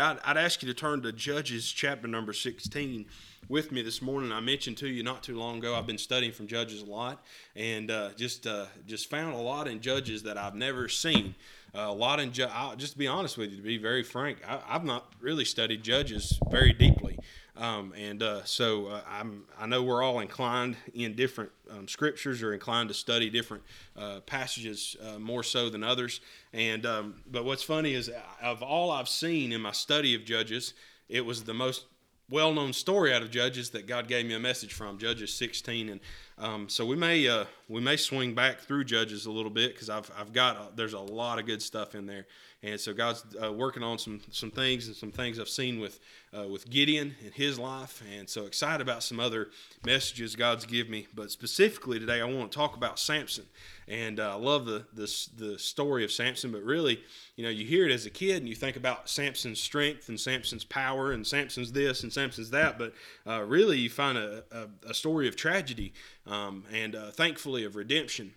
I'd, I'd, ask you to turn to Judges chapter number 16 with me this morning. I mentioned to you not too long ago, I've been studying from Judges a lot and uh, just uh, just found a lot in Judges that I've never seen. Uh, a lot in, just to be honest with you, to be very frank, I, have not really studied Judges very deeply. Um, and uh, so uh, I'm, I know we're all inclined in different um, scriptures or inclined to study different uh, passages uh, more so than others. And um, but what's funny is of all I've seen in my study of Judges, it was the most well-known story out of Judges that God gave me a message from Judges 16, and um, so we may uh, we may swing back through Judges a little bit because I've I've got uh, there's a lot of good stuff in there, and so God's uh, working on some some things and some things I've seen with uh, with Gideon and his life, and so excited about some other messages God's give me. But specifically today, I want to talk about Samson, and uh, I love the, the the story of Samson. But really, you know, you hear it as a kid and you think about Samson's strength and Samson's power and Samson's this and Samson's that, but uh, really you find a, a, a story of tragedy um, and uh, thankfully of redemption.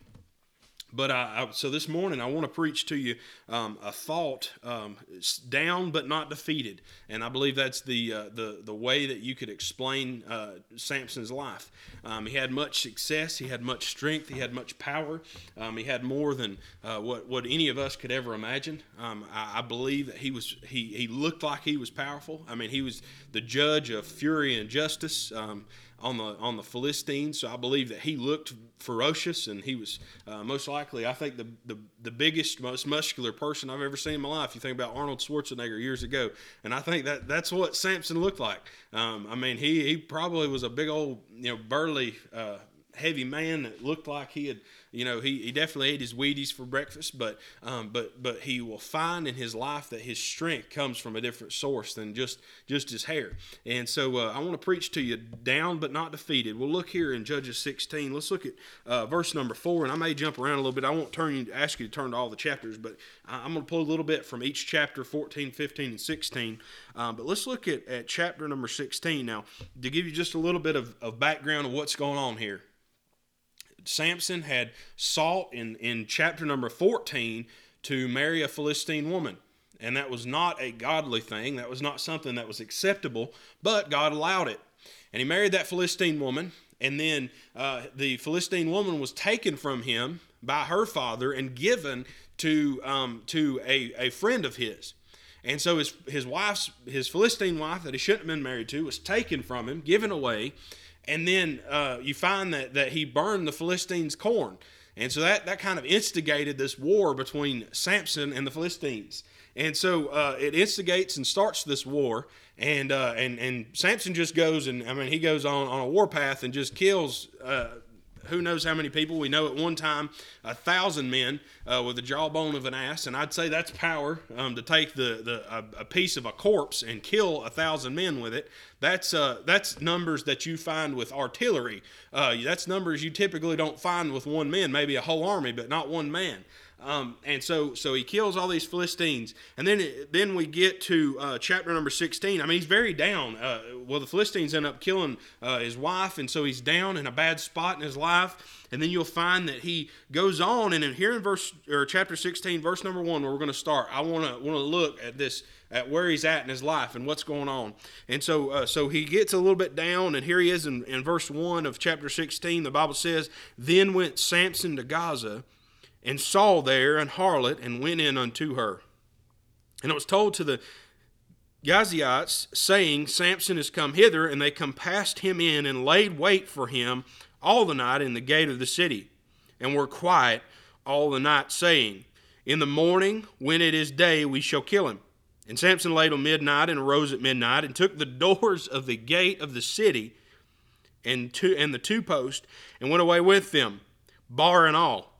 But I, I, so this morning I want to preach to you um, a thought um, down but not defeated, and I believe that's the uh, the the way that you could explain uh, Samson's life. Um, he had much success, he had much strength, he had much power, um, he had more than uh, what what any of us could ever imagine. Um, I, I, believe that he was he he looked like he was powerful. I mean, he was the judge of fury and justice. On the on the Philistines. So I believe that he looked ferocious, and he was uh, most likely, I think, the, the the biggest, most muscular person I've ever seen in my life. You think about Arnold Schwarzenegger years ago, and I think that that's what Samson looked like. Um, I mean, he he probably was a big old, you know, burly, uh, heavy man that looked like he had you know, he, he definitely ate his Wheaties for breakfast, but um, but but he will find in his life that his strength comes from a different source than just just his hair. And so uh, I want to preach to you down but not defeated. We'll look here in Judges 16. Let's look at uh, verse number four, and I may jump around a little bit. I won't turn you ask you to turn to all the chapters, but I'm going to pull a little bit from each chapter 14, 15, and 16. Um, but let's look at, at chapter number 16 now to give you just a little bit of, of background of what's going on here. Samson had sought in, in chapter number 14 to marry a Philistine woman. And that was not a godly thing. That was not something that was acceptable, but God allowed it. And he married that Philistine woman. And then uh, the Philistine woman was taken from him by her father and given to, um, to a, a friend of his. And so his, his wife's, his Philistine wife that he shouldn't have been married to was taken from him, given away, and then uh, you find that, that he burned the Philistines' corn. And so that, that kind of instigated this war between Samson and the Philistines. And so uh, it instigates and starts this war. And, uh, and, and Samson just goes and, I mean, he goes on, on a warpath and just kills uh, who knows how many people. We know at one time a thousand men uh, with the jawbone of an ass, and I'd say that's power um, to take the, the a, a, piece of a corpse and kill a thousand men with it. That's uh, that's numbers that you find with artillery. Uh, that's numbers you typically don't find with one man, maybe a whole army, but not one man. Um, and so, so he kills all these Philistines, and then, then we get to uh, chapter number sixteen. I mean, he's very down. Uh, well, the Philistines end up killing uh, his wife, and so he's down in a bad spot in his life. And then you'll find that he goes on, and in here in verse or chapter sixteen, verse number one, where we're going to start, I want to want to look at this at where he's at in his life and what's going on. And so, uh, so he gets a little bit down, and here he is in, in verse one of chapter sixteen. The Bible says, "Then went Samson to Gaza." And saw there an harlot and went in unto her. And it was told to the Gazites, saying, Samson is come hither, and they compassed him in and laid wait for him all the night in the gate of the city, and were quiet all the night, saying, In the morning, when it is day, we shall kill him. And Samson laid on midnight and arose at midnight and took the doors of the gate of the city and, two, and the two posts and went away with them, bar and all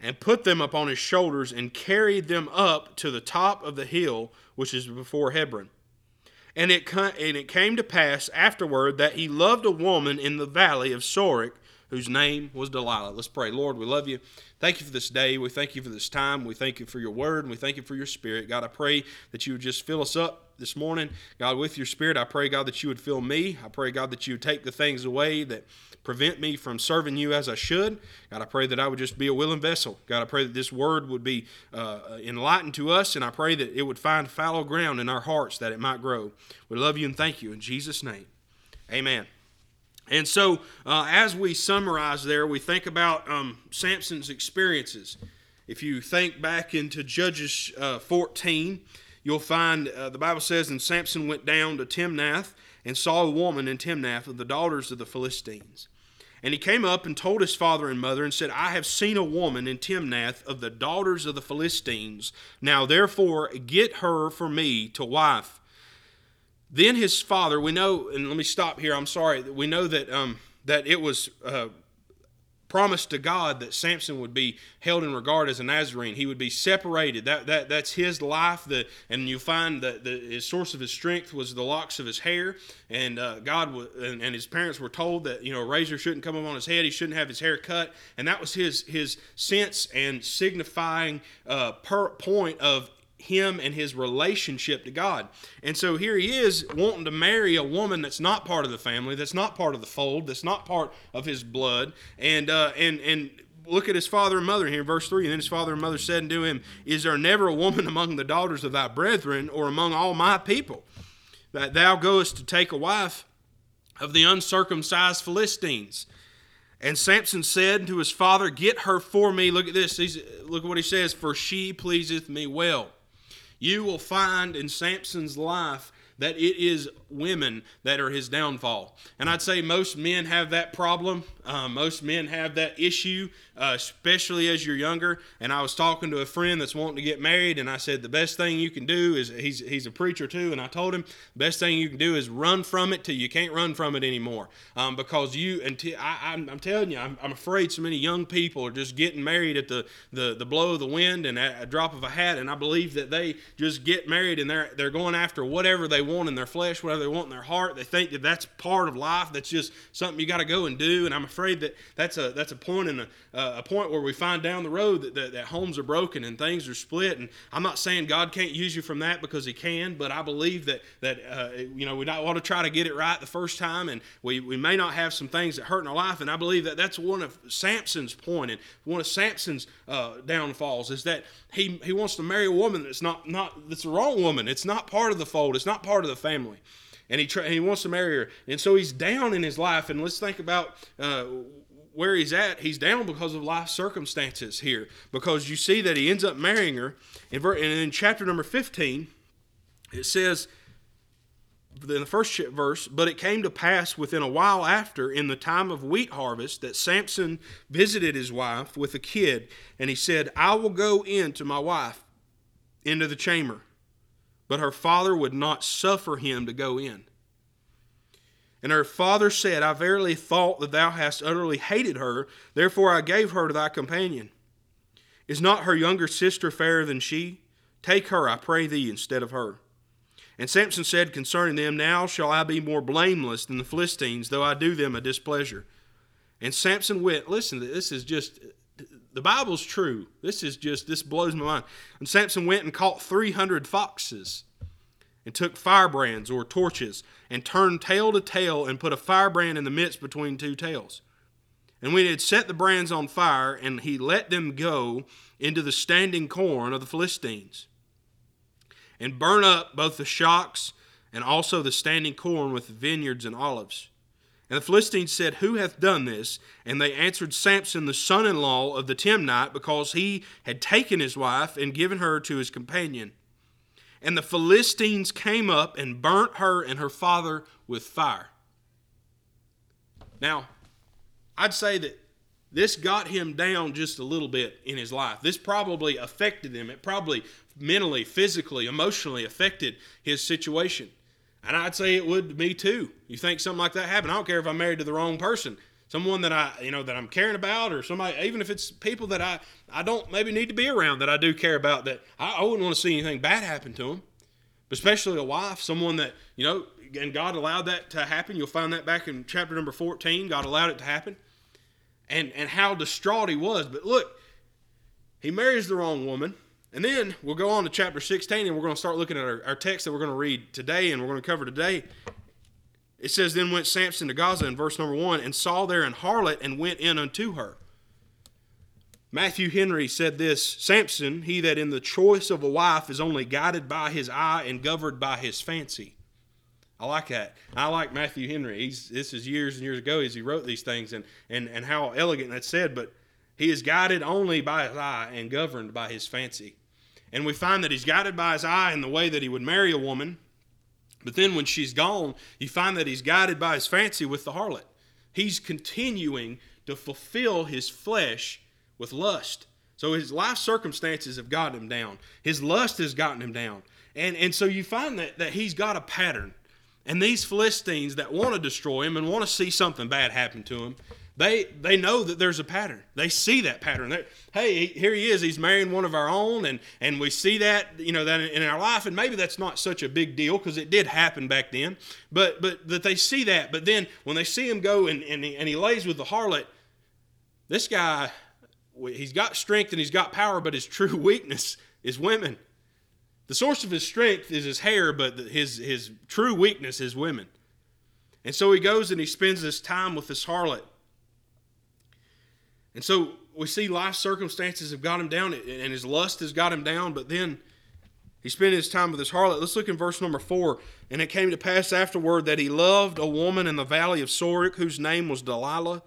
and put them upon his shoulders and carried them up to the top of the hill which is before Hebron. And it, and it came to pass afterward that he loved a woman in the valley of Sorek, whose name was Delilah. Let's pray. Lord, we love you. Thank you for this day. We thank you for this time. We thank you for your word, and we thank you for your spirit. God, I pray that you would just fill us up this morning. God, with your spirit, I pray, God, that you would fill me. I pray, God, that you would take the things away that prevent me from serving you as I should. God, I pray that I would just be a willing vessel. God, I pray that this word would be uh, enlightened to us, and I pray that it would find fallow ground in our hearts that it might grow. We love you and thank you in Jesus' name. Amen. And so, uh, as we summarize there, we think about um, Samson's experiences. If you think back into Judges uh, 14, you'll find uh, the Bible says, And Samson went down to Timnath and saw a woman in Timnath of the daughters of the Philistines. And he came up and told his father and mother and said, I have seen a woman in Timnath of the daughters of the Philistines. Now therefore get her for me to wife. Then his father, we know, and let me stop here. I'm sorry. We know that um, that it was uh, promised to God that Samson would be held in regard as a Nazarene. He would be separated. That that that's his life. The and you find that the his source of his strength was the locks of his hair. And uh, God w- and, and his parents were told that you know a razor shouldn't come up on his head. He shouldn't have his hair cut. And that was his his sense and signifying uh, point of him and his relationship to God. And so here he is wanting to marry a woman that's not part of the family, that's not part of the fold, that's not part of his blood. And uh, and and look at his father and mother here in verse 3 and then his father and mother said unto him is there never a woman among the daughters of thy brethren or among all my people that thou goest to take a wife of the uncircumcised philistines? And samson said to his father get her for me. Look at this. He's, look at what he says for she pleaseth me well you will find in Samson's life that it is women that are his downfall. And I'd say most men have that problem. Uh, most men have that issue, uh, especially as you're younger. And I was talking to a friend that's wanting to get married, and I said, The best thing you can do is he's, he's a preacher too. And I told him, The best thing you can do is run from it till you can't run from it anymore. Um, because you, until I, am telling you, I'm, I'm, afraid so many young people are just getting married at the, the, the blow of the wind and at a drop of a hat. And I believe that they just get married and they're, they're going after whatever they want in their flesh, whatever they want in their heart. They think that that's part of life. That's just something you got to go and do. And I'm afraid that that's a that's a point in a, uh, a point where we find down the road that, that, that homes are broken and things are split. And I'm not saying God can't use you from that because He can, but I believe that that uh, you know we want to try to get it right the first time, and we we may not have some things that hurt in our life. And I believe that that's one of Samson's point and one of Samson's uh, downfalls is that he he wants to marry a woman that's not not that's the wrong woman. It's not part of the fold. It's not part of the family and he tra- he wants to marry her, and so he's down in his life. And let's think about uh, where he's at. He's down because of life circumstances here, because you see that he ends up marrying her. In ver- and in chapter number fifteen, it says in the first verse, but it came to pass within a while after, in the time of wheat harvest, that Samson visited his wife with a kid, and he said, I will go in to my wife into the chamber. But her father would not suffer him to go in. And her father said, I verily thought that thou hast utterly hated her, therefore I gave her to thy companion. Is not her younger sister fairer than she? Take her, I pray thee, instead of her. And Samson said concerning them, Now shall I be more blameless than the Philistines, though I do them a displeasure. And Samson went, listen, this is just the Bible's true. This is just, this blows my mind. And Samson went and caught 300 foxes and took firebrands or torches and turned tail to tail and put a firebrand in the midst between two tails. And when he had set the brands on fire, and he let them go into the standing corn of the Philistines, and burn up both the shocks and also the standing corn with vineyards and olives. And the Philistines said, Who hath done this? And they answered Samson, the son in law of the Timnite, because he had taken his wife and given her to his companion. And the Philistines came up and burnt her and her father with fire. Now, I'd say that this got him down just a little bit in his life. This probably affected him. It probably mentally, physically, emotionally affected his situation. And I'd say it would me too. You think something like that happened? I don't care if I'm married to the wrong person, someone that I, you know, that I'm caring about, or somebody, even if it's people that I, I don't maybe need to be around that I do care about. That I, I wouldn't want to see anything bad happen to them, especially a wife, someone that you know, and God allowed that to happen. You'll find that back in chapter number 14. God allowed it to happen. and, and how distraught he was. But look, he marries the wrong woman. And then we'll go on to chapter 16 and we're going to start looking at our, our text that we're going to read today and we're going to cover today. It says, Then went Samson to Gaza in verse number 1 and saw there an harlot and went in unto her. Matthew Henry said this Samson, he that in the choice of a wife is only guided by his eye and governed by his fancy. I like that. I like Matthew Henry. He's this is years and years ago as he wrote these things and and, and how elegant that's said, but he is guided only by his eye and governed by his fancy. And we find that he's guided by his eye in the way that he would marry a woman. But then when she's gone, you find that he's guided by his fancy with the harlot. He's continuing to fulfill his flesh with lust. So his life circumstances have gotten him down. His lust has gotten him down. And, and so you find that, that he's got a pattern. And these Philistines that want to destroy him and want to see something bad happen to him, they they know that there's a pattern. They see that pattern. They're, hey, here he is. He's marrying one of our own, and and we see that you know that in our life, and maybe that's not such a big deal because it did happen back then. But but that they see that. But then when they see him go and and he, and he lays with the harlot, this guy he's got strength and he's got power, but his true weakness is women. The source of his strength is his hair, but his, his true weakness is women. And so he goes and he spends his time with this harlot. And so we see life circumstances have got him down, and his lust has got him down, but then he spent his time with his harlot. Let's look in verse number four. And it came to pass afterward that he loved a woman in the valley of Sorek, whose name was Delilah.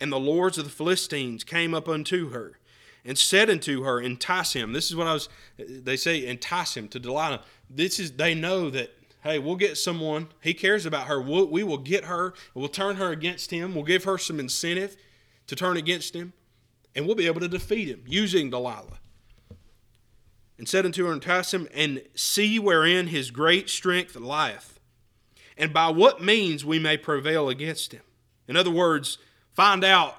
And the lords of the Philistines came up unto her and said unto her, Entice him. This is what I was, they say, entice him to Delilah. This is, they know that, hey, we'll get someone. He cares about her. We'll, we will get her. We'll turn her against him. We'll give her some incentive to turn against him. And we'll be able to defeat him using Delilah. And said unto her, Entice him, and see wherein his great strength lieth, and by what means we may prevail against him. In other words, find out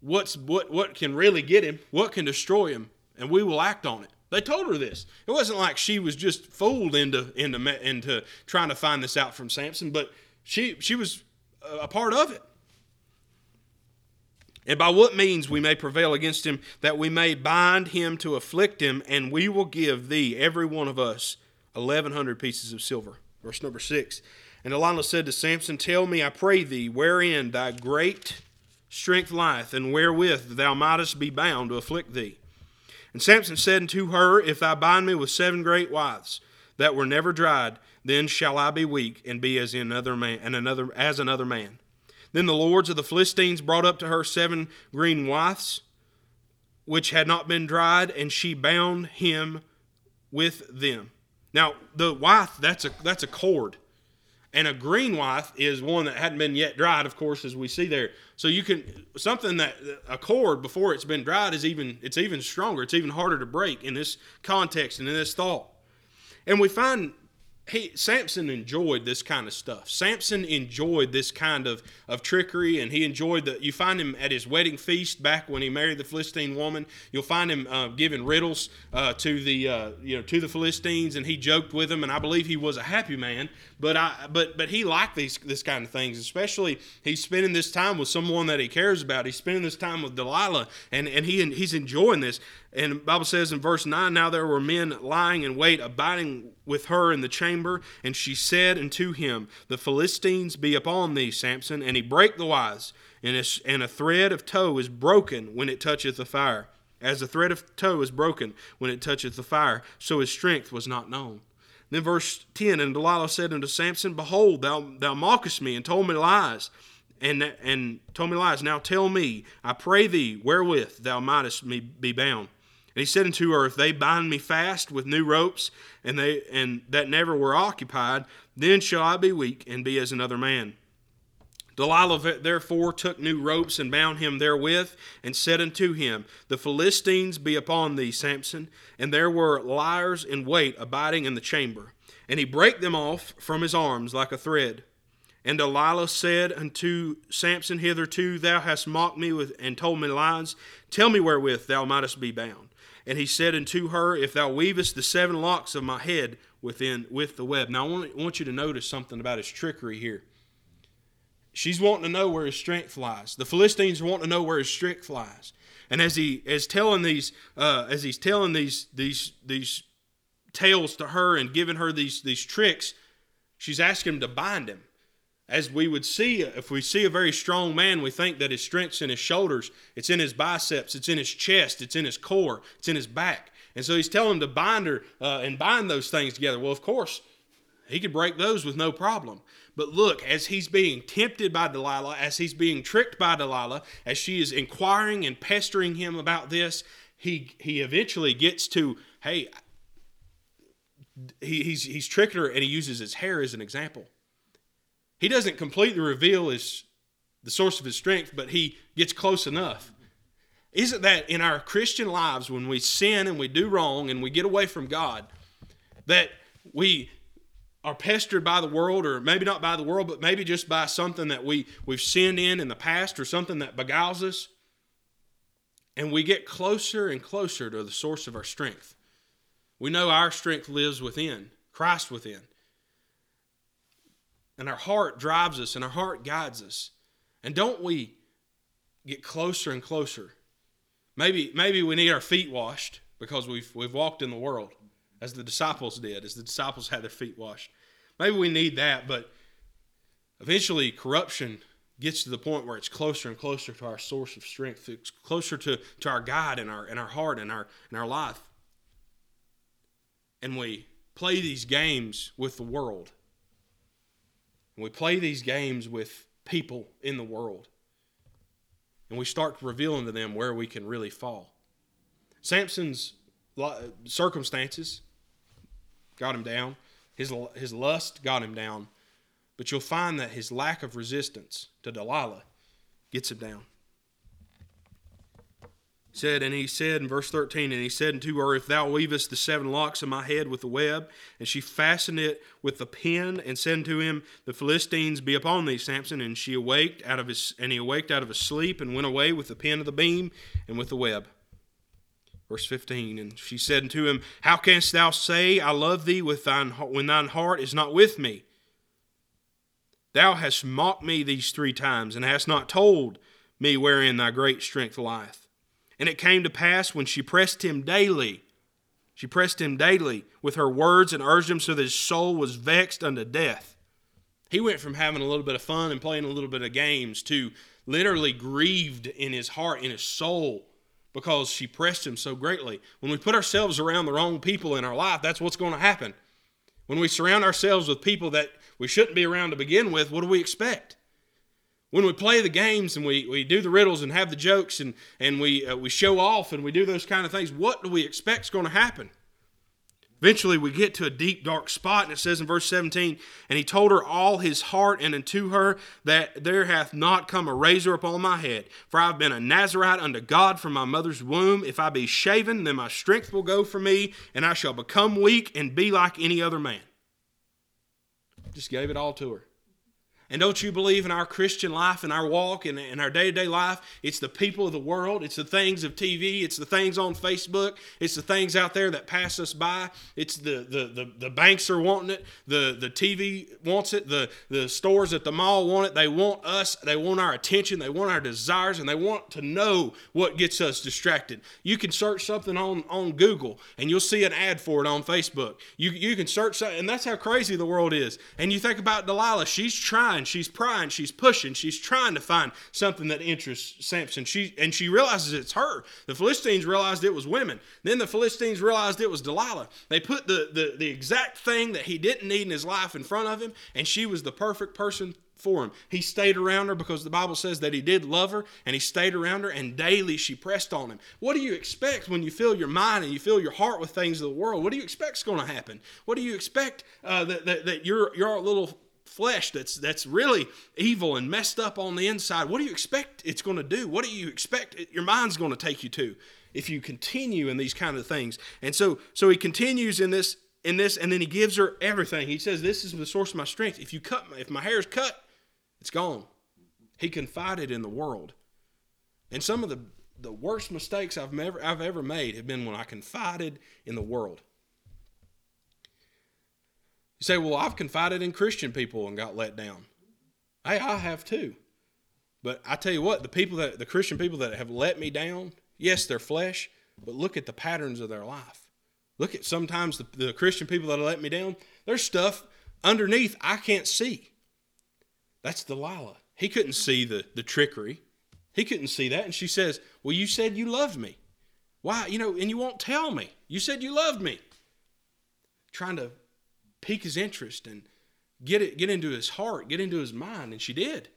what's what what can really get him, what can destroy him, and we will act on it. They told her this. It wasn't like she was just fooled into into into trying to find this out from Samson, but she she was a part of it. And by what means we may prevail against him, that we may bind him to afflict him, and we will give thee, every one of us, eleven hundred pieces of silver. Verse number six. And Delilah said to Samson, Tell me, I pray thee, wherein thy great strength lieth, and wherewith thou mightest be bound to afflict thee. And Samson said unto her, If thou bind me with seven great withs that were never dried, then shall I be weak and be as another man and another as another man. Then the lords of the Philistines brought up to her seven green withs, which had not been dried, and she bound him with them. Now the withe that's a that's a cord. And a green withe is one that hadn't been yet dried, of course, as we see there. So you can something that a cord before it's been dried is even it's even stronger. It's even harder to break in this context and in this thought. And we find he Samson enjoyed this kind of stuff. Samson enjoyed this kind of, of trickery, and he enjoyed the. You find him at his wedding feast back when he married the Philistine woman. You'll find him uh, giving riddles uh, to the uh, you know to the Philistines, and he joked with them. And I believe he was a happy man. But I but but he liked these this kind of things, especially he's spending this time with someone that he cares about. He's spending this time with Delilah, and and he he's enjoying this. And the Bible says in verse 9, Now there were men lying in wait, abiding with her in the chamber. And she said unto him, The Philistines be upon thee, Samson. And he brake the withs, and a, thread of tow is broken when it toucheth the fire. As the thread of tow is broken when it toucheth the fire, so his strength was not known. Then verse 10, And Delilah said unto Samson, Behold, thou, thou mockest me, and told me lies and and told me lies. Now tell me, I pray thee, wherewith thou mightest me be bound. And he said unto her, If they bind me fast with new ropes, and they and that never were occupied, then shall I be weak and be as another man. Delilah therefore took new ropes and bound him therewith, and said unto him, The Philistines be upon thee, Samson. And there were liars in wait abiding in the chamber. And he brake them off from his arms like a thread. And Delilah said unto Samson, Hitherto thou hast mocked me with, and told me lies. Tell me wherewith thou mightest be bound. And he said unto her, If thou weavest the seven locks of my head within with the web. Now I want, want you to notice something about his trickery here. she's wanting to know where his strength lies. The Philistines want to know where his strength lies. And as he is telling these, uh, as he's telling these these these tales to her and giving her these these tricks, she's asking him to bind him. As we would see, if we see a very strong man, we think that his strength's in his shoulders, it's in his biceps, it's in his chest, it's in his core, it's in his back. And so he's telling him to bind her uh, and bind those things together. Well, of course, he could break those with no problem. But look, as he's being tempted by Delilah, as he's being tricked by Delilah, as she is inquiring and pestering him about this, he he eventually gets to, hey, he, he's he's tricked her and he uses his hair as an example. He doesn't completely reveal his the source of his strength, but he gets close enough. Isn't that in our Christian lives when we sin and we do wrong and we get away from God, that we are pestered by the world, or maybe not by the world, but maybe just by something that we, we've sinned in in the past or something that beguiles us. And we get closer and closer to the source of our strength. We know our strength lives within, Christ within. And our heart drives us and our heart guides us. And don't we get closer and closer? Maybe, maybe we need our feet washed because we've, we've walked in the world as the disciples did, as the disciples had their feet washed. Maybe we need that, but eventually corruption gets to the point where it's closer and closer to our source of strength. It's closer to, to our God and our, and our heart and our, and our life. And we play these games with the world. And we play these games with people in the world. And we start revealing to them where we can really fall. Samson's circumstances got him down. His, his lust got him down. But you'll find that his lack of resistance to Delilah gets him down. Said, and he said in verse 13, and he said unto her, If thou weavest the seven locks of my head with the web, and she fastened it with the pin, and said unto him, The Philistines be upon thee, Samson. And she awaked out of his, and he awaked out of his sleep, and went away with the pin of the beam and with the web. Verse 15, and she said unto him, How canst thou say, I love thee, with thine, when thine heart is not with me? Thou hast mocked me these three times, and hast not told me wherein thy great strength lieth. And it came to pass when she pressed him daily, she pressed him daily with her words and urged him so that his soul was vexed unto death. He went from having a little bit of fun and playing a little bit of games to literally grieved in his heart, in his soul, because she pressed him so greatly. When we put ourselves around the wrong people in our life, that's what's going to happen. When we surround ourselves with people that we shouldn't be around to begin with, what do we expect? When we play the games and we, we do the riddles and have the jokes and, and we, uh, we show off and we do those kind of things, what do we expect is going to happen? Eventually, we get to a deep, dark spot, and it says in verse 17, And he told her all his heart and unto her that there hath not come a razor upon my head. For I have been a Nazarite unto God from my mother's womb. If I be shaven, then my strength will go from me, and I shall become weak and be like any other man. Just gave it all to her. And don't you believe in our Christian life and our walk and in our day to day life? It's the people of the world. It's the things of TV. It's the things on Facebook. It's the things out there that pass us by. It's the, the, the, the banks are wanting it. The, the TV wants it. The, the stores at the mall want it. They want us. They want our attention. They want our desires. And they want to know what gets us distracted. You can search something on, on Google and you'll see an ad for it on Facebook. You, you can search, and that's how crazy the world is. And you think about Delilah. She's trying trying, she's prying, she's pushing, she's trying to find something that interests Samson. She and she realizes it's her. The Philistines realized it was women. Then the Philistines realized it was Delilah. They put the, the, the exact thing that he didn't need in his life in front of him, and she was the perfect person for him. He stayed around her because the Bible says that he did love her and he stayed around her and daily she pressed on him. What do you expect when you fill your mind and you fill your heart with things of the world? What do you expect is going to happen? What do you expect uh, that, that, that your, your little flesh that's that's really evil and messed up on the inside what do you expect it's going to do? What do you expect your mind's going to take you to if you continue in these kind of things? And so so he continues in this in this and then he gives her everything. He says this is the source of my strength. If you cut my, if my hair is cut it's gone. He confided in the world. And some of the the worst mistakes I've ever I've ever made have been when I confided in the world you say, well, I've confided in Christian people and got let down. Hey, I have too. But I tell you what, the people that the Christian people that have let me down, yes, they're flesh, but look at the patterns of their life. Look at sometimes the, the Christian people that let me down, there's stuff underneath I can't see. That's Delilah. He couldn't see the, the trickery. He couldn't see that. And she says, Well, you said you loved me. Why? You know, and you won't tell me. You said you loved me. Trying to pique his interest and get it get into his heart, get into his mind, and she did.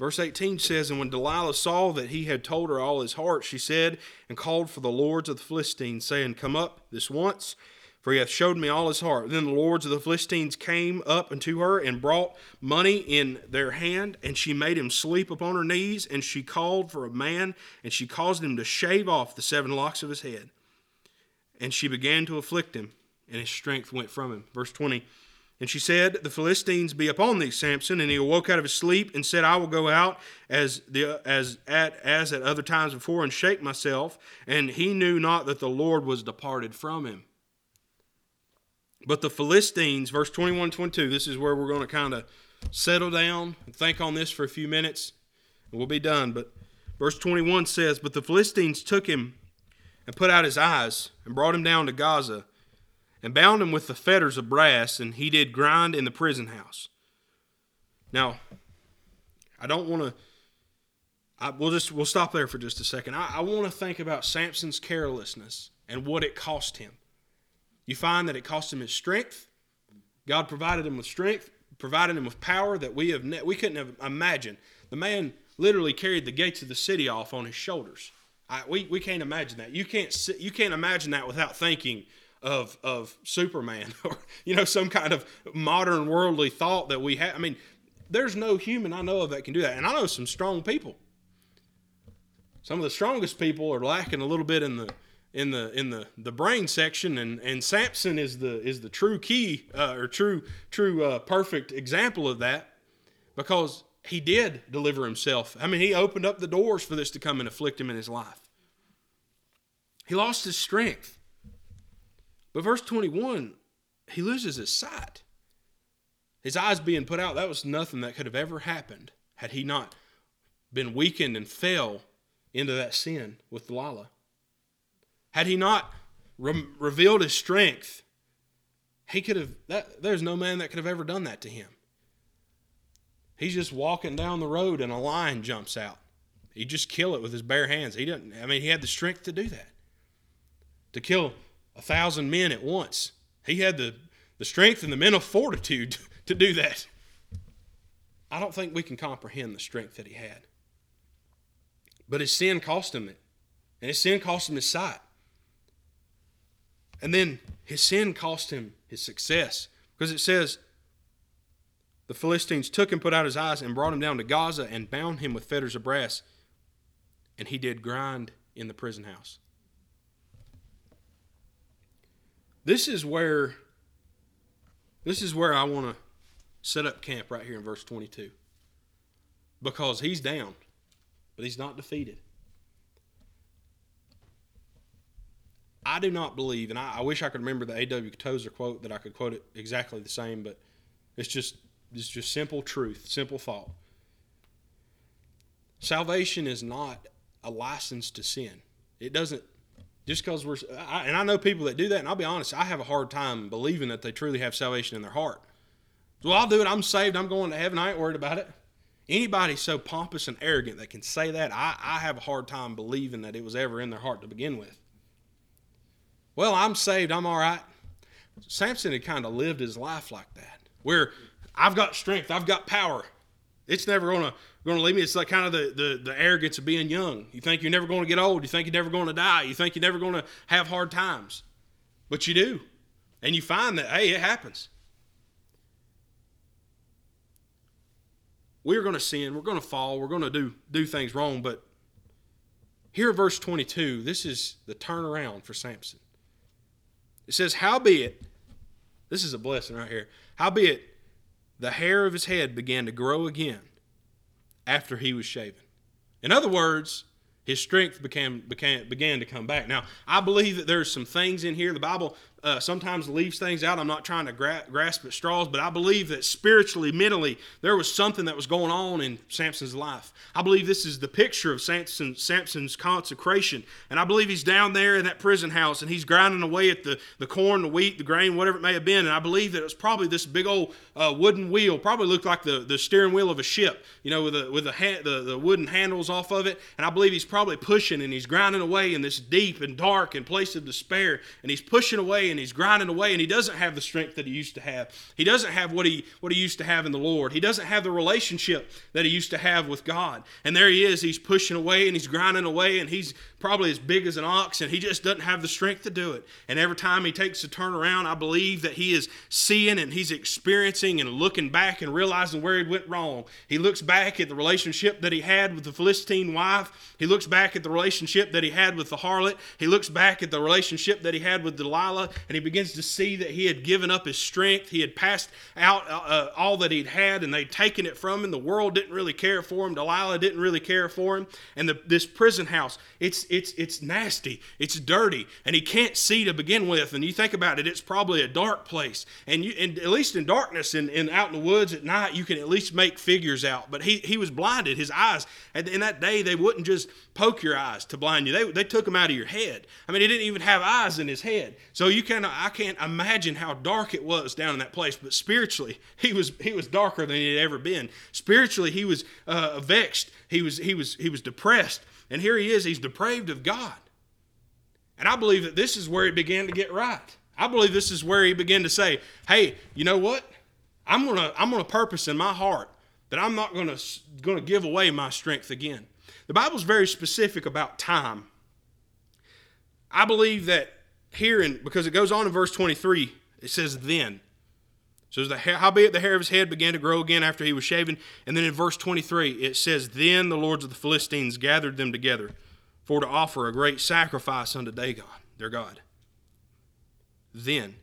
Verse 18 says, And when Delilah saw that he had told her all his heart, she said and called for the lords of the Philistines, saying, Come up this once, for he hath showed me all his heart. Then the lords of the Philistines came up unto her and brought money in their hand, and she made him sleep upon her knees, and she called for a man, and she caused him to shave off the seven locks of his head. And she began to afflict him, and his strength went from him. Verse 20. And she said, The Philistines be upon thee, Samson. And he awoke out of his sleep and said, I will go out as the as at as at other times before and shake myself. And he knew not that the Lord was departed from him. But the Philistines, verse 21 22, this is where we're going to kind of settle down and think on this for a few minutes, and we'll be done. But verse 21 says, But the Philistines took him and put out his eyes and brought him down to Gaza and bound him with the fetters of brass, and he did grind in the prison house. Now, I don't want to. I, we'll just we'll stop there for just a second. I, I want to think about Samson's carelessness and what it cost him. You find that it cost him his strength. God provided him with strength, provided him with power that we have ne- we couldn't have imagined. The man literally carried the gates of the city off on his shoulders. I, we, we can't imagine that. You can't you can't imagine that without thinking of of Superman or you know some kind of modern worldly thought that we have. I mean, there's no human I know of that can do that, and I know some strong people. Some of the strongest people are lacking a little bit in the in the in the the brain section and and Samson is the is the true key uh, or true true uh, perfect example of that because he did deliver himself. I mean, he opened up the doors for this to come and afflict him in his life. He lost his strength. But verse 21, he loses his sight. His eyes being put out, that was nothing that could have ever happened had he not been weakened and fell into that sin with Delilah. Had he not re- revealed his strength, he could have, that, there's no man that could have ever done that to him. He's just walking down the road and a lion jumps out. He just kill it with his bare hands. He didn't, I mean, he had the strength to do that. To kill a thousand men at once. He had the, the strength and the mental fortitude to do that. I don't think we can comprehend the strength that he had. But his sin cost him it. And his sin cost him his sight. And then his sin cost him his success. Because it says, the Philistines took him, put out his eyes, and brought him down to Gaza and bound him with fetters of brass. And he did grind in the prison house. This is where this is where I want to set up camp right here in verse 22. Because he's down, but he's not defeated. I do not believe, and I, I wish I could remember the A.W. Tozer quote that I could quote it exactly the same, but it's just it's just simple truth, simple thought. Salvation is not a license to sin. It doesn't just because we're I, and I know people that do that, and I'll be honest, I have a hard time believing that they truly have salvation in their heart. Well, I'll do it. I'm saved. I'm going to heaven. I ain't worried about it. Anybody so pompous and arrogant that can say that, I, I have a hard time believing that it was ever in their heart to begin with. Well, I'm saved. I'm all right. Samson had kind of lived his life like that, where I've got strength, I've got power. It's never gonna gonna leave me. It's like kind of the, the the arrogance of being young. You think you're never gonna get old. You think you're never gonna die. You think you're never gonna have hard times, but you do, and you find that hey, it happens. We're gonna sin. We're gonna fall. We're gonna do do things wrong. But here, verse 22. This is the turnaround for Samson. It says, "Howbeit." This is a blessing right here. Howbeit the hair of his head began to grow again after he was shaven. In other words, his strength became, became began to come back. Now, I believe that there's some things in here. The Bible, uh, sometimes leaves things out. I'm not trying to gra- grasp at straws, but I believe that spiritually, mentally, there was something that was going on in Samson's life. I believe this is the picture of Samson, Samson's consecration. And I believe he's down there in that prison house and he's grinding away at the, the corn, the wheat, the grain, whatever it may have been. And I believe that it was probably this big old uh, wooden wheel, probably looked like the, the steering wheel of a ship, you know, with, the, with the, ha- the, the wooden handles off of it. And I believe he's probably pushing and he's grinding away in this deep and dark and place of despair. And he's pushing away and he's grinding away and he doesn't have the strength that he used to have. He doesn't have what he what he used to have in the Lord. He doesn't have the relationship that he used to have with God. And there he is, he's pushing away and he's grinding away and he's probably as big as an ox and he just doesn't have the strength to do it. And every time he takes a turn around, I believe that he is seeing and he's experiencing and looking back and realizing where he went wrong. He looks back at the relationship that he had with the Philistine wife. He looks back at the relationship that he had with the harlot. He looks back at the relationship that he had with Delilah and he begins to see that he had given up his strength. He had passed out uh, uh, all that he'd had, and they'd taken it from him. The world didn't really care for him. Delilah didn't really care for him. And the, this prison house, it's it's it's nasty. It's dirty, and he can't see to begin with. And you think about it, it's probably a dark place. And you, and at least in darkness and, and out in the woods at night, you can at least make figures out. But he he was blinded. His eyes, and in that day, they wouldn't just poke your eyes to blind you. They, they took them out of your head. I mean, he didn't even have eyes in his head. So you can I can't imagine how dark it was down in that place. But spiritually, he was he was darker than he had ever been. Spiritually, he was uh, vexed. He was he was he was depressed. And here he is. He's depraved of God. And I believe that this is where he began to get right. I believe this is where he began to say, "Hey, you know what? I'm gonna I'm gonna purpose in my heart that I'm not gonna gonna give away my strength again." The Bible's very specific about time. I believe that here, in, because it goes on in verse 23, it says, then. So the hair, howbeit the hair of his head began to grow again after he was shaven. And then in verse 23, it says, Then the lords of the Philistines gathered them together for to offer a great sacrifice unto Dagon, their God. Then.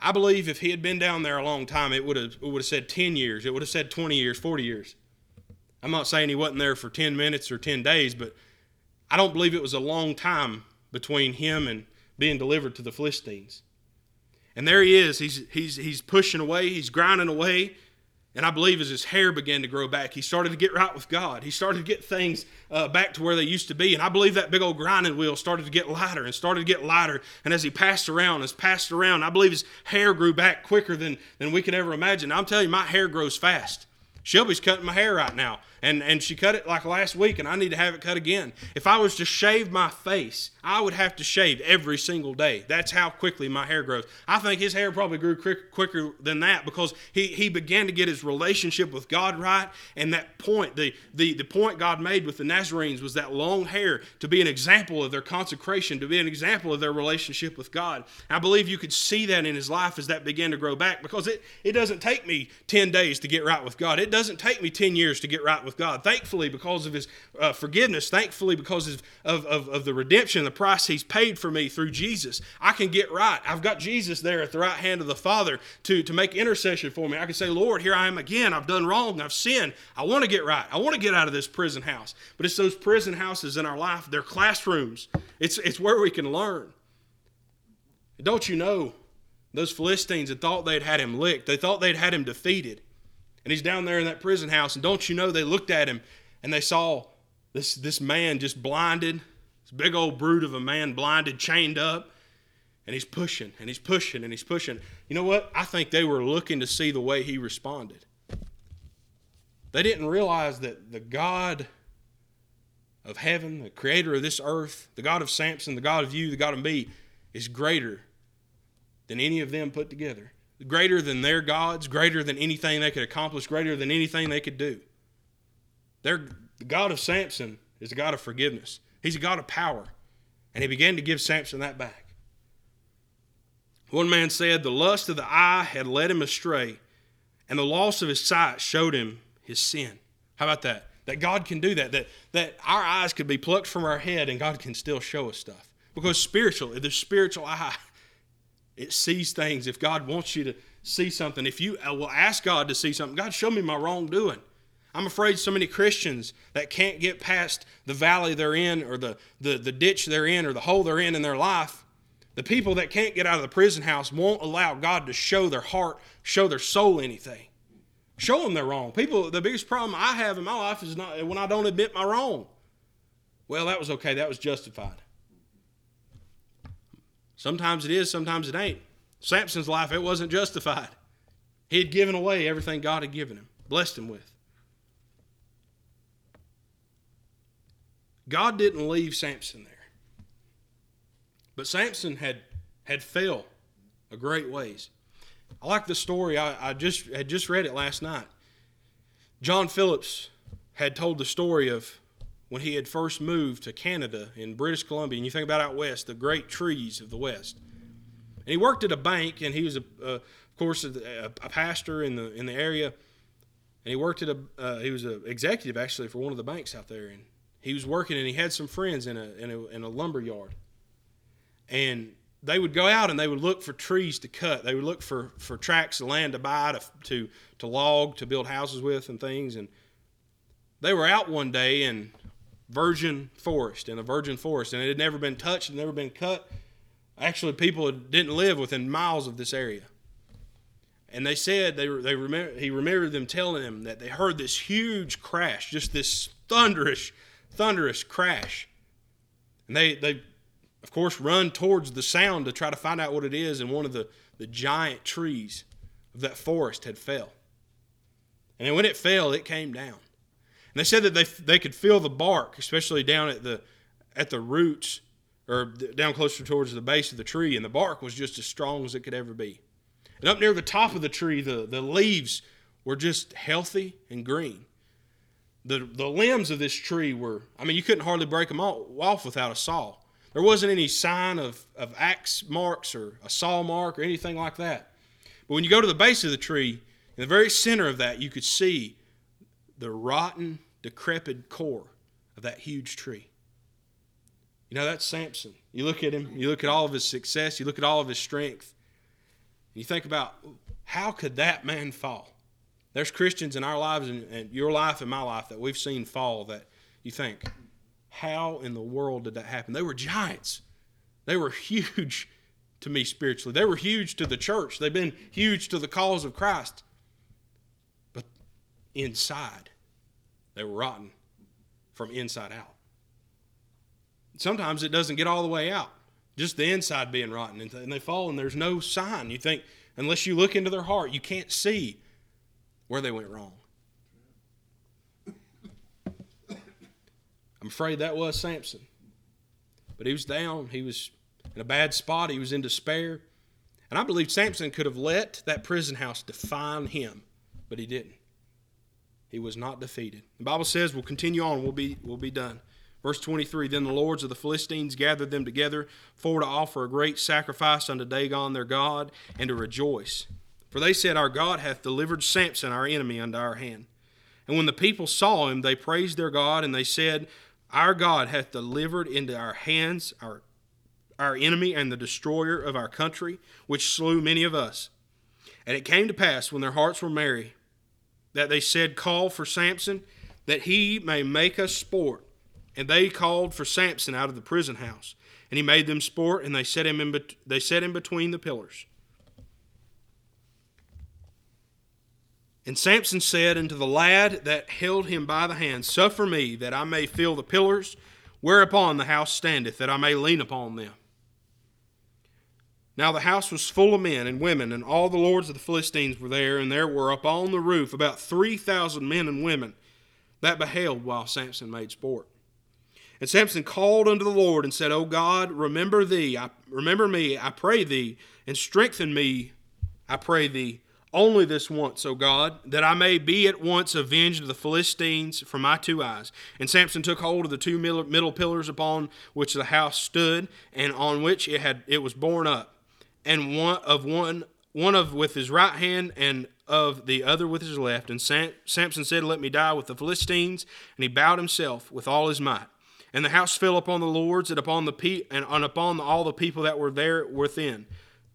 I believe if he had been down there a long time, it would have, it would have said 10 years. It would have said 20 years, 40 years. I'm not saying he wasn't there for 10 minutes or 10 days, but I don't believe it was a long time between him and being delivered to the Philistines. And there he is. He's, he's, he's pushing away, he's grinding away. And I believe as his hair began to grow back, he started to get right with God. He started to get things uh, back to where they used to be. And I believe that big old grinding wheel started to get lighter and started to get lighter. And as he passed around, as passed around, I believe his hair grew back quicker than, than we could ever imagine. I'm telling you, my hair grows fast. Shelby's cutting my hair right now and, and she cut it like last week, and I need to have it cut again. If I was to shave my face, I would have to shave every single day. That's how quickly my hair grows. I think his hair probably grew quick, quicker than that because he, he began to get his relationship with God right. And that point, the, the, the point God made with the Nazarenes was that long hair to be an example of their consecration, to be an example of their relationship with God. I believe you could see that in his life as that began to grow back because it, it doesn't take me 10 days to get right with God. It doesn't take me 10 years to get right with God. Thankfully, because of His uh, forgiveness, thankfully, because of, of, of, the redemption, the price He's paid for me through Jesus, I can get right. I've got Jesus there at the right hand of the Father to, to make intercession for me. I can say, Lord, here I am again. I've done wrong. I've sinned. I want to get right. I want to get out of this prison house. But it's those prison houses in our life, they're classrooms, it's, it's where we can learn. Don't you know? Those Philistines had thought they'd had him licked. They thought they'd had him defeated. And he's down there in that prison house. And don't you know, they looked at him and they saw this, this man just blinded, this big old brute of a man, blinded, chained up. And he's pushing and he's pushing and he's pushing. You know what? I think they were looking to see the way he responded. They didn't realize that the God of heaven, the creator of this earth, the God of Samson, the God of you, the God of me, is greater than any of them put together greater than their gods, greater than anything they could accomplish, greater than anything they could do. Their, the God of Samson is a God of forgiveness. He's a God of power. And he began to give Samson that back. One man said, The lust of the eye had led him astray, and the loss of his sight showed him his sin. How about that? That God can do that, that, that our eyes could be plucked from our head and God can still show us stuff. Because spiritual, the spiritual eye it sees things. If God wants you to see something, if you uh, will ask God to see something, God, show me my wrongdoing. I'm afraid so many Christians that can't get past the valley they're in or the, the, the ditch they're in or the hole they're in in their life The people that can't get out of the prison house won't allow God to show their heart, show their soul anything. Show them they're wrong. People, the biggest problem I have in my life is not when I don't admit my wrong. Well, that was okay. That was justified. Sometimes it is, sometimes it ain't. Samson's life, it wasn't justified. He had given away everything God had given him, blessed him with. God didn't leave Samson there. But Samson had had fell a great ways. I like the story. I, I just had just read it last night. John Phillips had told the story of when he had first moved to Canada in British Columbia, and you think about out west, the great trees of the west. And he worked at a bank, and he was, a, of course, a, a, pastor in the in the area. And he worked at a uh, he was an executive actually for one of the banks out there, and he was working, and he had some friends in a in a, in a lumber yard and they would go out and they would look for trees to cut. They would look for, for tracts of land to buy, to, to, to log, to build houses with, and things. And they were out one day in virgin forest, in a virgin forest, and it had never been touched, never been cut. Actually, people didn't live within miles of this area. And they said they, they remember, he remembered them telling him that they heard this huge crash, just this thunderous, thunderous crash. And they, they of course, run towards the sound to try to find out what it is, and one of the, the giant trees of that forest had fell. And when it fell, it came down. And they said that they, they could feel the bark, especially down at the, at the roots or down closer towards the base of the tree, and the bark was just as strong as it could ever be. And up near the top of the tree, the, the leaves were just healthy and green. The, the limbs of this tree were, I mean, you couldn't hardly break them off without a saw. There wasn't any sign of, of axe marks or a saw mark or anything like that. But when you go to the base of the tree, in the very center of that, you could see the rotten, decrepit core of that huge tree. You know, that's Samson. You look at him, you look at all of his success, you look at all of his strength, and you think about how could that man fall? There's Christians in our lives and, and your life and my life that we've seen fall that you think, how in the world did that happen? They were giants. They were huge to me spiritually. They were huge to the church. They've been huge to the cause of Christ. Inside, they were rotten from inside out. Sometimes it doesn't get all the way out, just the inside being rotten. And they fall and there's no sign. You think, unless you look into their heart, you can't see where they went wrong. I'm afraid that was Samson. But he was down. He was in a bad spot. He was in despair. And I believe Samson could have let that prison house define him, but he didn't. He was not defeated. The Bible says we'll continue on. We'll be, we'll be done. Verse 23 Then the lords of the Philistines gathered them together for to offer a great sacrifice unto Dagon their God and to rejoice. For they said, Our God hath delivered Samson, our enemy, unto our hand. And when the people saw him, they praised their God, and they said, our God hath delivered into our hands our, our enemy and the destroyer of our country, which slew many of us. And it came to pass, when their hearts were merry, that they said, Call for Samson, that he may make us sport. And they called for Samson out of the prison house. And he made them sport, and they set him, in bet- they set him between the pillars. And Samson said unto the lad that held him by the hand, Suffer me that I may feel the pillars whereupon the house standeth, that I may lean upon them. Now the house was full of men and women, and all the lords of the Philistines were there, and there were upon the roof about three thousand men and women that beheld while Samson made sport. And Samson called unto the Lord and said, O God, remember thee, I, remember me, I pray thee, and strengthen me, I pray thee, only this once, O God, that I may be at once avenged of the Philistines from my two eyes. And Samson took hold of the two middle pillars upon which the house stood, and on which it had it was borne up, and one of one one of with his right hand, and of the other with his left. And Sam, Samson said, "Let me die with the Philistines." And he bowed himself with all his might. And the house fell upon the lords and upon the pe- and upon all the people that were there within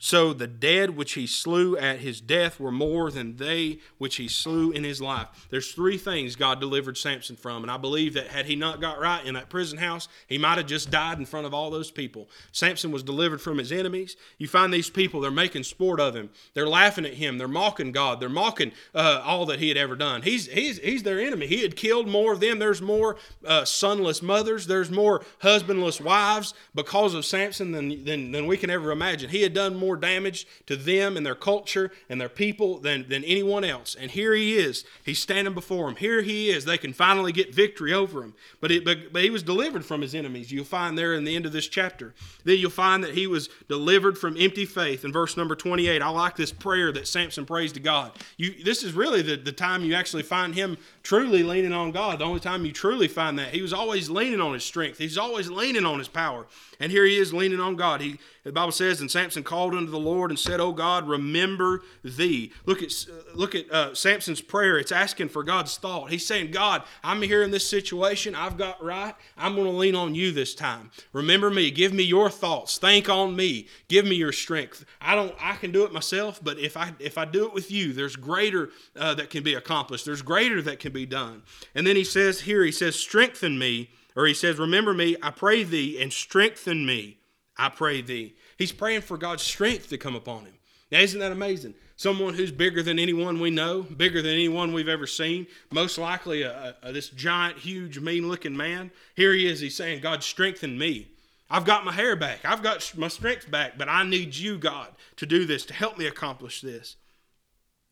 So the dead which he slew at his death were more than they which he slew in his life. There's three things God delivered Samson from, and I believe that had he not got right in that prison house, he might have just died in front of all those people. Samson was delivered from his enemies. You find these people, they're making sport of him. They're laughing at him. They're mocking God. They're mocking uh, all that he had ever done. He's, he's, he's their enemy. He had killed more of them. There's more uh, sonless mothers. There's more husbandless wives because of Samson than, than, than we can ever imagine. He had done more more damage to them and their culture and their people than, than anyone else. And here he is. He's standing before them. Here he is. They can finally get victory over him. But, it, but, but he was delivered from his enemies. You'll find there in the end of this chapter. Then you'll find that he was delivered from empty faith. In verse number 28, I like this prayer that Samson prays to God. You, this is really the, the time you actually find him truly leaning on God. The only time you truly find that. He was always leaning on his strength. He's always leaning on his power. And here he is leaning on God. He, the Bible says, and Samson called unto the Lord and said, "Oh God, remember thee." Look at look at uh, Samson's prayer. It's asking for God's thought. He's saying, "God, I'm here in this situation. I've got right. I'm going to lean on you this time. Remember me. Give me your thoughts. Think on me. Give me your strength. I don't. I can do it myself, but if I if I do it with you, there's greater uh, that can be accomplished. There's greater that can be done." And then he says here, he says, "Strengthen me." Or he says, Remember me, I pray thee, and strengthen me, I pray thee. He's praying for God's strength to come upon him. Now, isn't that amazing? Someone who's bigger than anyone we know, bigger than anyone we've ever seen, most likely a, a, this giant, huge, mean looking man. Here he is. He's saying, God, strengthen me. I've got my hair back. I've got my strength back, but I need you, God, to do this, to help me accomplish this.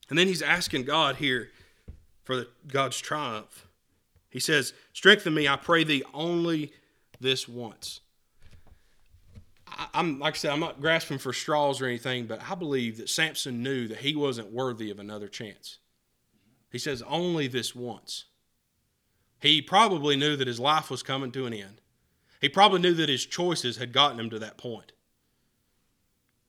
And then he's asking God here for the, God's triumph. He says, Strengthen me, I pray thee, only this once. I, am like I said, I'm not grasping for straws or anything, but I believe that Samson knew that he wasn't worthy of another chance. He says, Only this once. He probably knew that his life was coming to an end. He probably knew that his choices had gotten him to that point.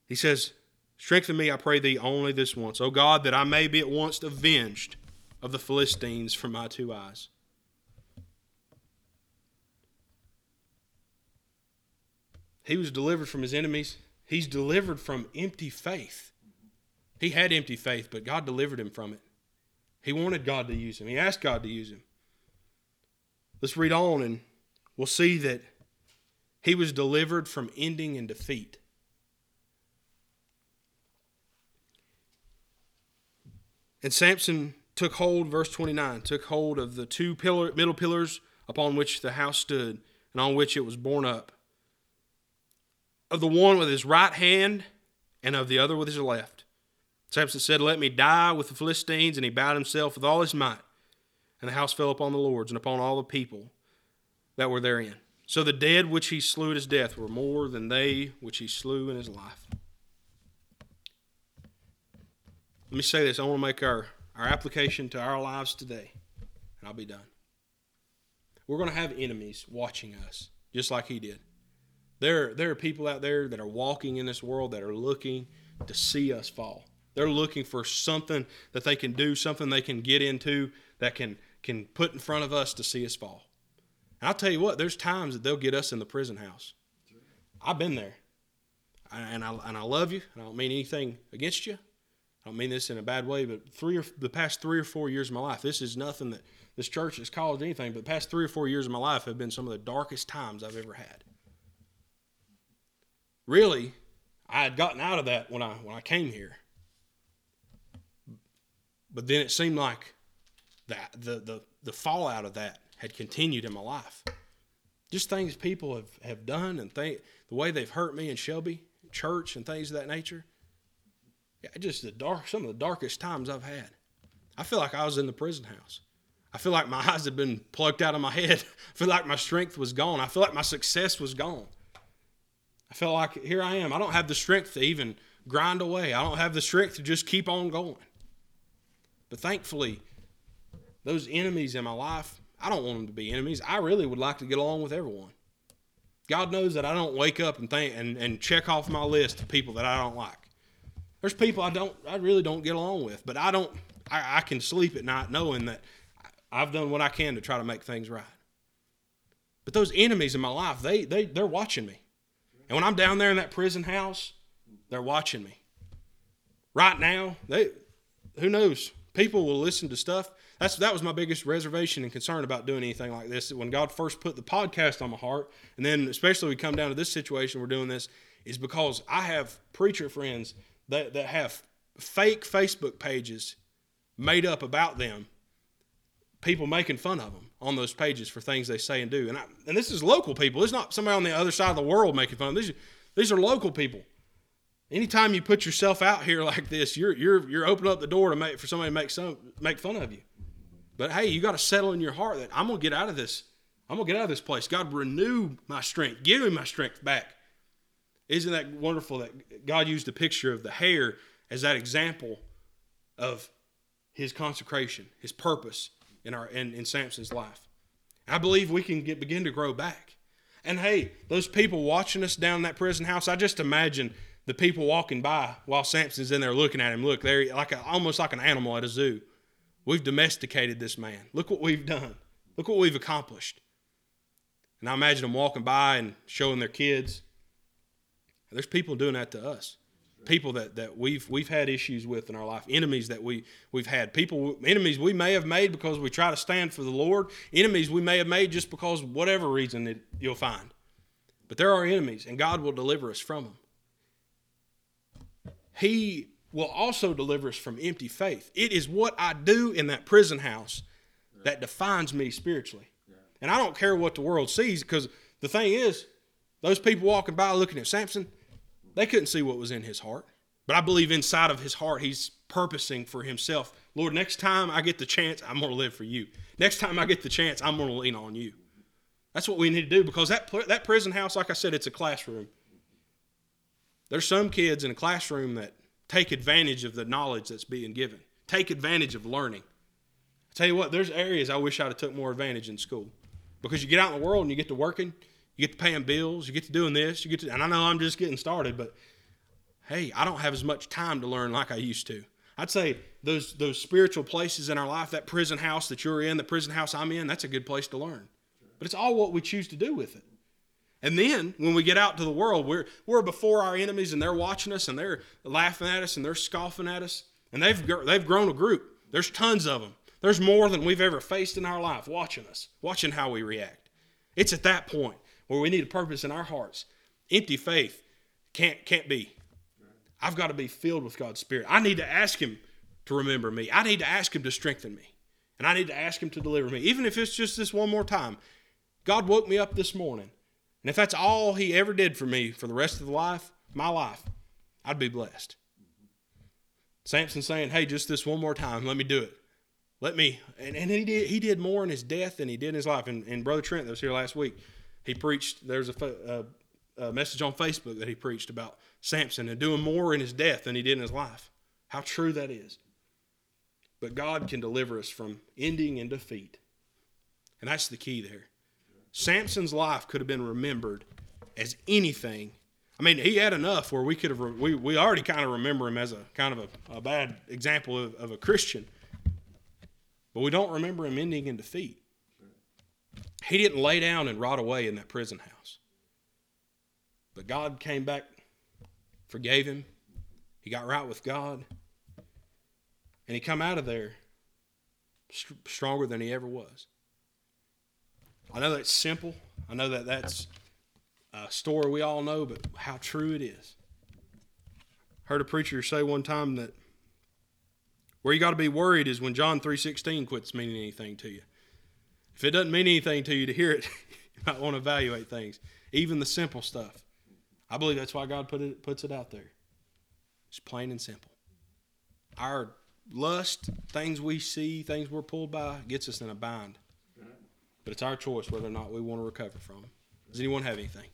He says, Strengthen me, I pray thee, only this once. O God, that I may be at once avenged of the Philistines from my two eyes. He was delivered from his enemies. He's delivered from empty faith. He had empty faith, but God delivered him from it. He wanted God to use him. He asked God to use him. Let's read on and we'll see that he was delivered from ending in defeat. And Samson took hold, verse 29, took hold of the two pillar, middle pillars upon which the house stood and on which it was borne up of the one with his right hand and of the other with his left. Samson said, Let me die with the Philistines. And he bowed himself with all his might. And the house fell upon the lords and upon all the people that were therein. So the dead which he slew at his death were more than they which he slew in his life. Let me say this. I want to make our, our application to our lives today, and I'll be done. We're going to have enemies watching us, just like he did. There, there are people out there that are walking in this world that are looking to see us fall. They're looking for something that they can do, something they can get into that can can put in front of us to see us fall. And I'll tell you what, there's times that they'll get us in the prison house. I've been there, and I and I love you. I don't mean anything against you. I don't mean this in a bad way, but three or the past three or four years of my life, this is nothing that this church has caused anything. But the past three or four years of my life have been some of the darkest times I've ever had really, I had gotten out of that when I when I came here. But then it seemed like that the the the fallout of that had continued in my life. Just things people have, have done and think the way they've hurt me and Shelby church and things of that nature. Yeah, just the dark some of the darkest times I've had. I feel like I was in the prison house. I feel like my eyes had been plucked out of my head. I feel like my strength was gone. I feel like my success was gone. I felt like here I am. I don't have the strength to even grind away. I don't have the strength to just keep on going. But thankfully, those enemies in my life, I don't want them to be enemies. I really would like to get along with everyone. God knows that I don't wake up and think and, and check off my list of people that I don't like. There's people I don't I really don't get along with, but I don't I, I can sleep at night knowing that I've done what I can to try to make things right. But those enemies in my life, they they they're watching me. And when I'm down there in that prison house, They're watching me. Right now, they who knows? People will listen to stuff. That's that was my biggest reservation and concern about doing anything like this. When God first put the podcast on my heart, and then especially we come down to this situation, we're doing this is because I have preacher friends that that have fake Facebook pages made up about them. People making fun of them on those pages for things they say and do, and I, and this is local people. It's not somebody on the other side of the world making fun. These these are local people anytime you put yourself out here like this, you're you're you're opening up the door to make for somebody to make some make fun of you. But hey, you got to settle in your heart that I'm gonna get out of this. I'm gonna get out of this place. God, renew my strength. Give me my strength back. Isn't that wonderful that God used the picture of the hair as that example of his consecration, his purpose in our in, in Samson's life. I believe we can get begin to grow back. And hey, those people watching us down in that prison house, I just imagine the people walking by while Samson's in there looking at him. Look, they're like a, almost like an animal at a zoo. We've domesticated this man. Look what we've done. Look what we've accomplished. And I imagine them walking by and showing their kids. There's people doing that to us. People that, that we've we've had issues with in our life, enemies that we we've had, people enemies we may have made because we try to stand for the Lord, enemies we may have made just because whatever reason you'll find. But there are enemies, and God will deliver us from them. He will also deliver us from empty faith. It is what I do in that prison house that defines me spiritually. And I don't care what the world sees because the thing is, those people walking by looking at Samson, they couldn't see what was in his heart. But I believe inside of his heart, he's purposing for himself Lord, next time I get the chance, I'm going to live for you. Next time I get the chance, I'm going to lean on you. That's what we need to do because that, that prison house, like I said, it's a classroom. There's some kids in a classroom that take advantage of the knowledge that's being given. Take advantage of learning. I tell you what, there's areas I wish I'd have took more advantage in school. Because you get out in the world and you get to working, you get to paying bills, you get to doing this, you get to and I know I'm just getting started, but hey, I don't have as much time to learn like I used to. I'd say those those spiritual places in our life, that prison house that you're in, the prison house I'm in, that's a good place to learn. But it's all what we choose to do with it. And then when we get out to the world, we're, we're before our enemies and they're watching us and they're laughing at us and they're scoffing at us. And they've, they've grown a group. There's tons of them. There's more than we've ever faced in our life watching us, watching how we react. It's at that point where we need a purpose in our hearts. Empty faith can't, can't be. I've got to be filled with God's Spirit. I need to ask Him to remember me. I need to ask Him to strengthen me. And I need to ask Him to deliver me. Even if it's just this one more time. God woke me up this morning and if that's all he ever did for me for the rest of the life, my life, I'd be blessed. Samson saying, Hey, just this one more time, let me do it. Let me and, and he did he did more in his death than he did in his life. And, and Brother Trent that was here last week, he preached there's a, a, a message on Facebook that he preached about Samson and doing more in his death than he did in his life. How true that is. But God can deliver us from ending in defeat. And that's the key there. Samson's life could have been remembered as anything. I mean, he had enough where we could have, we, we already kind of remember him as a kind of a, a bad example of, of a Christian, but we don't remember him ending in defeat. He didn't lay down and rot away in that prison house. But God came back, forgave him. He got right with God. And he come out of there stronger than he ever was. I know that's simple. I know that that's a story we all know, but how true it is. Heard a preacher say one time that where you got to be worried is when John 3:16 quits meaning anything to you. If it doesn't mean anything to you to hear it, you might want to evaluate things, even the simple stuff. I believe that's why God put it puts it out there. It's plain and simple. Our lust, things we see, things we're pulled by, gets us in a bind. But it's our choice whether or not we want to recover from. Does anyone have anything?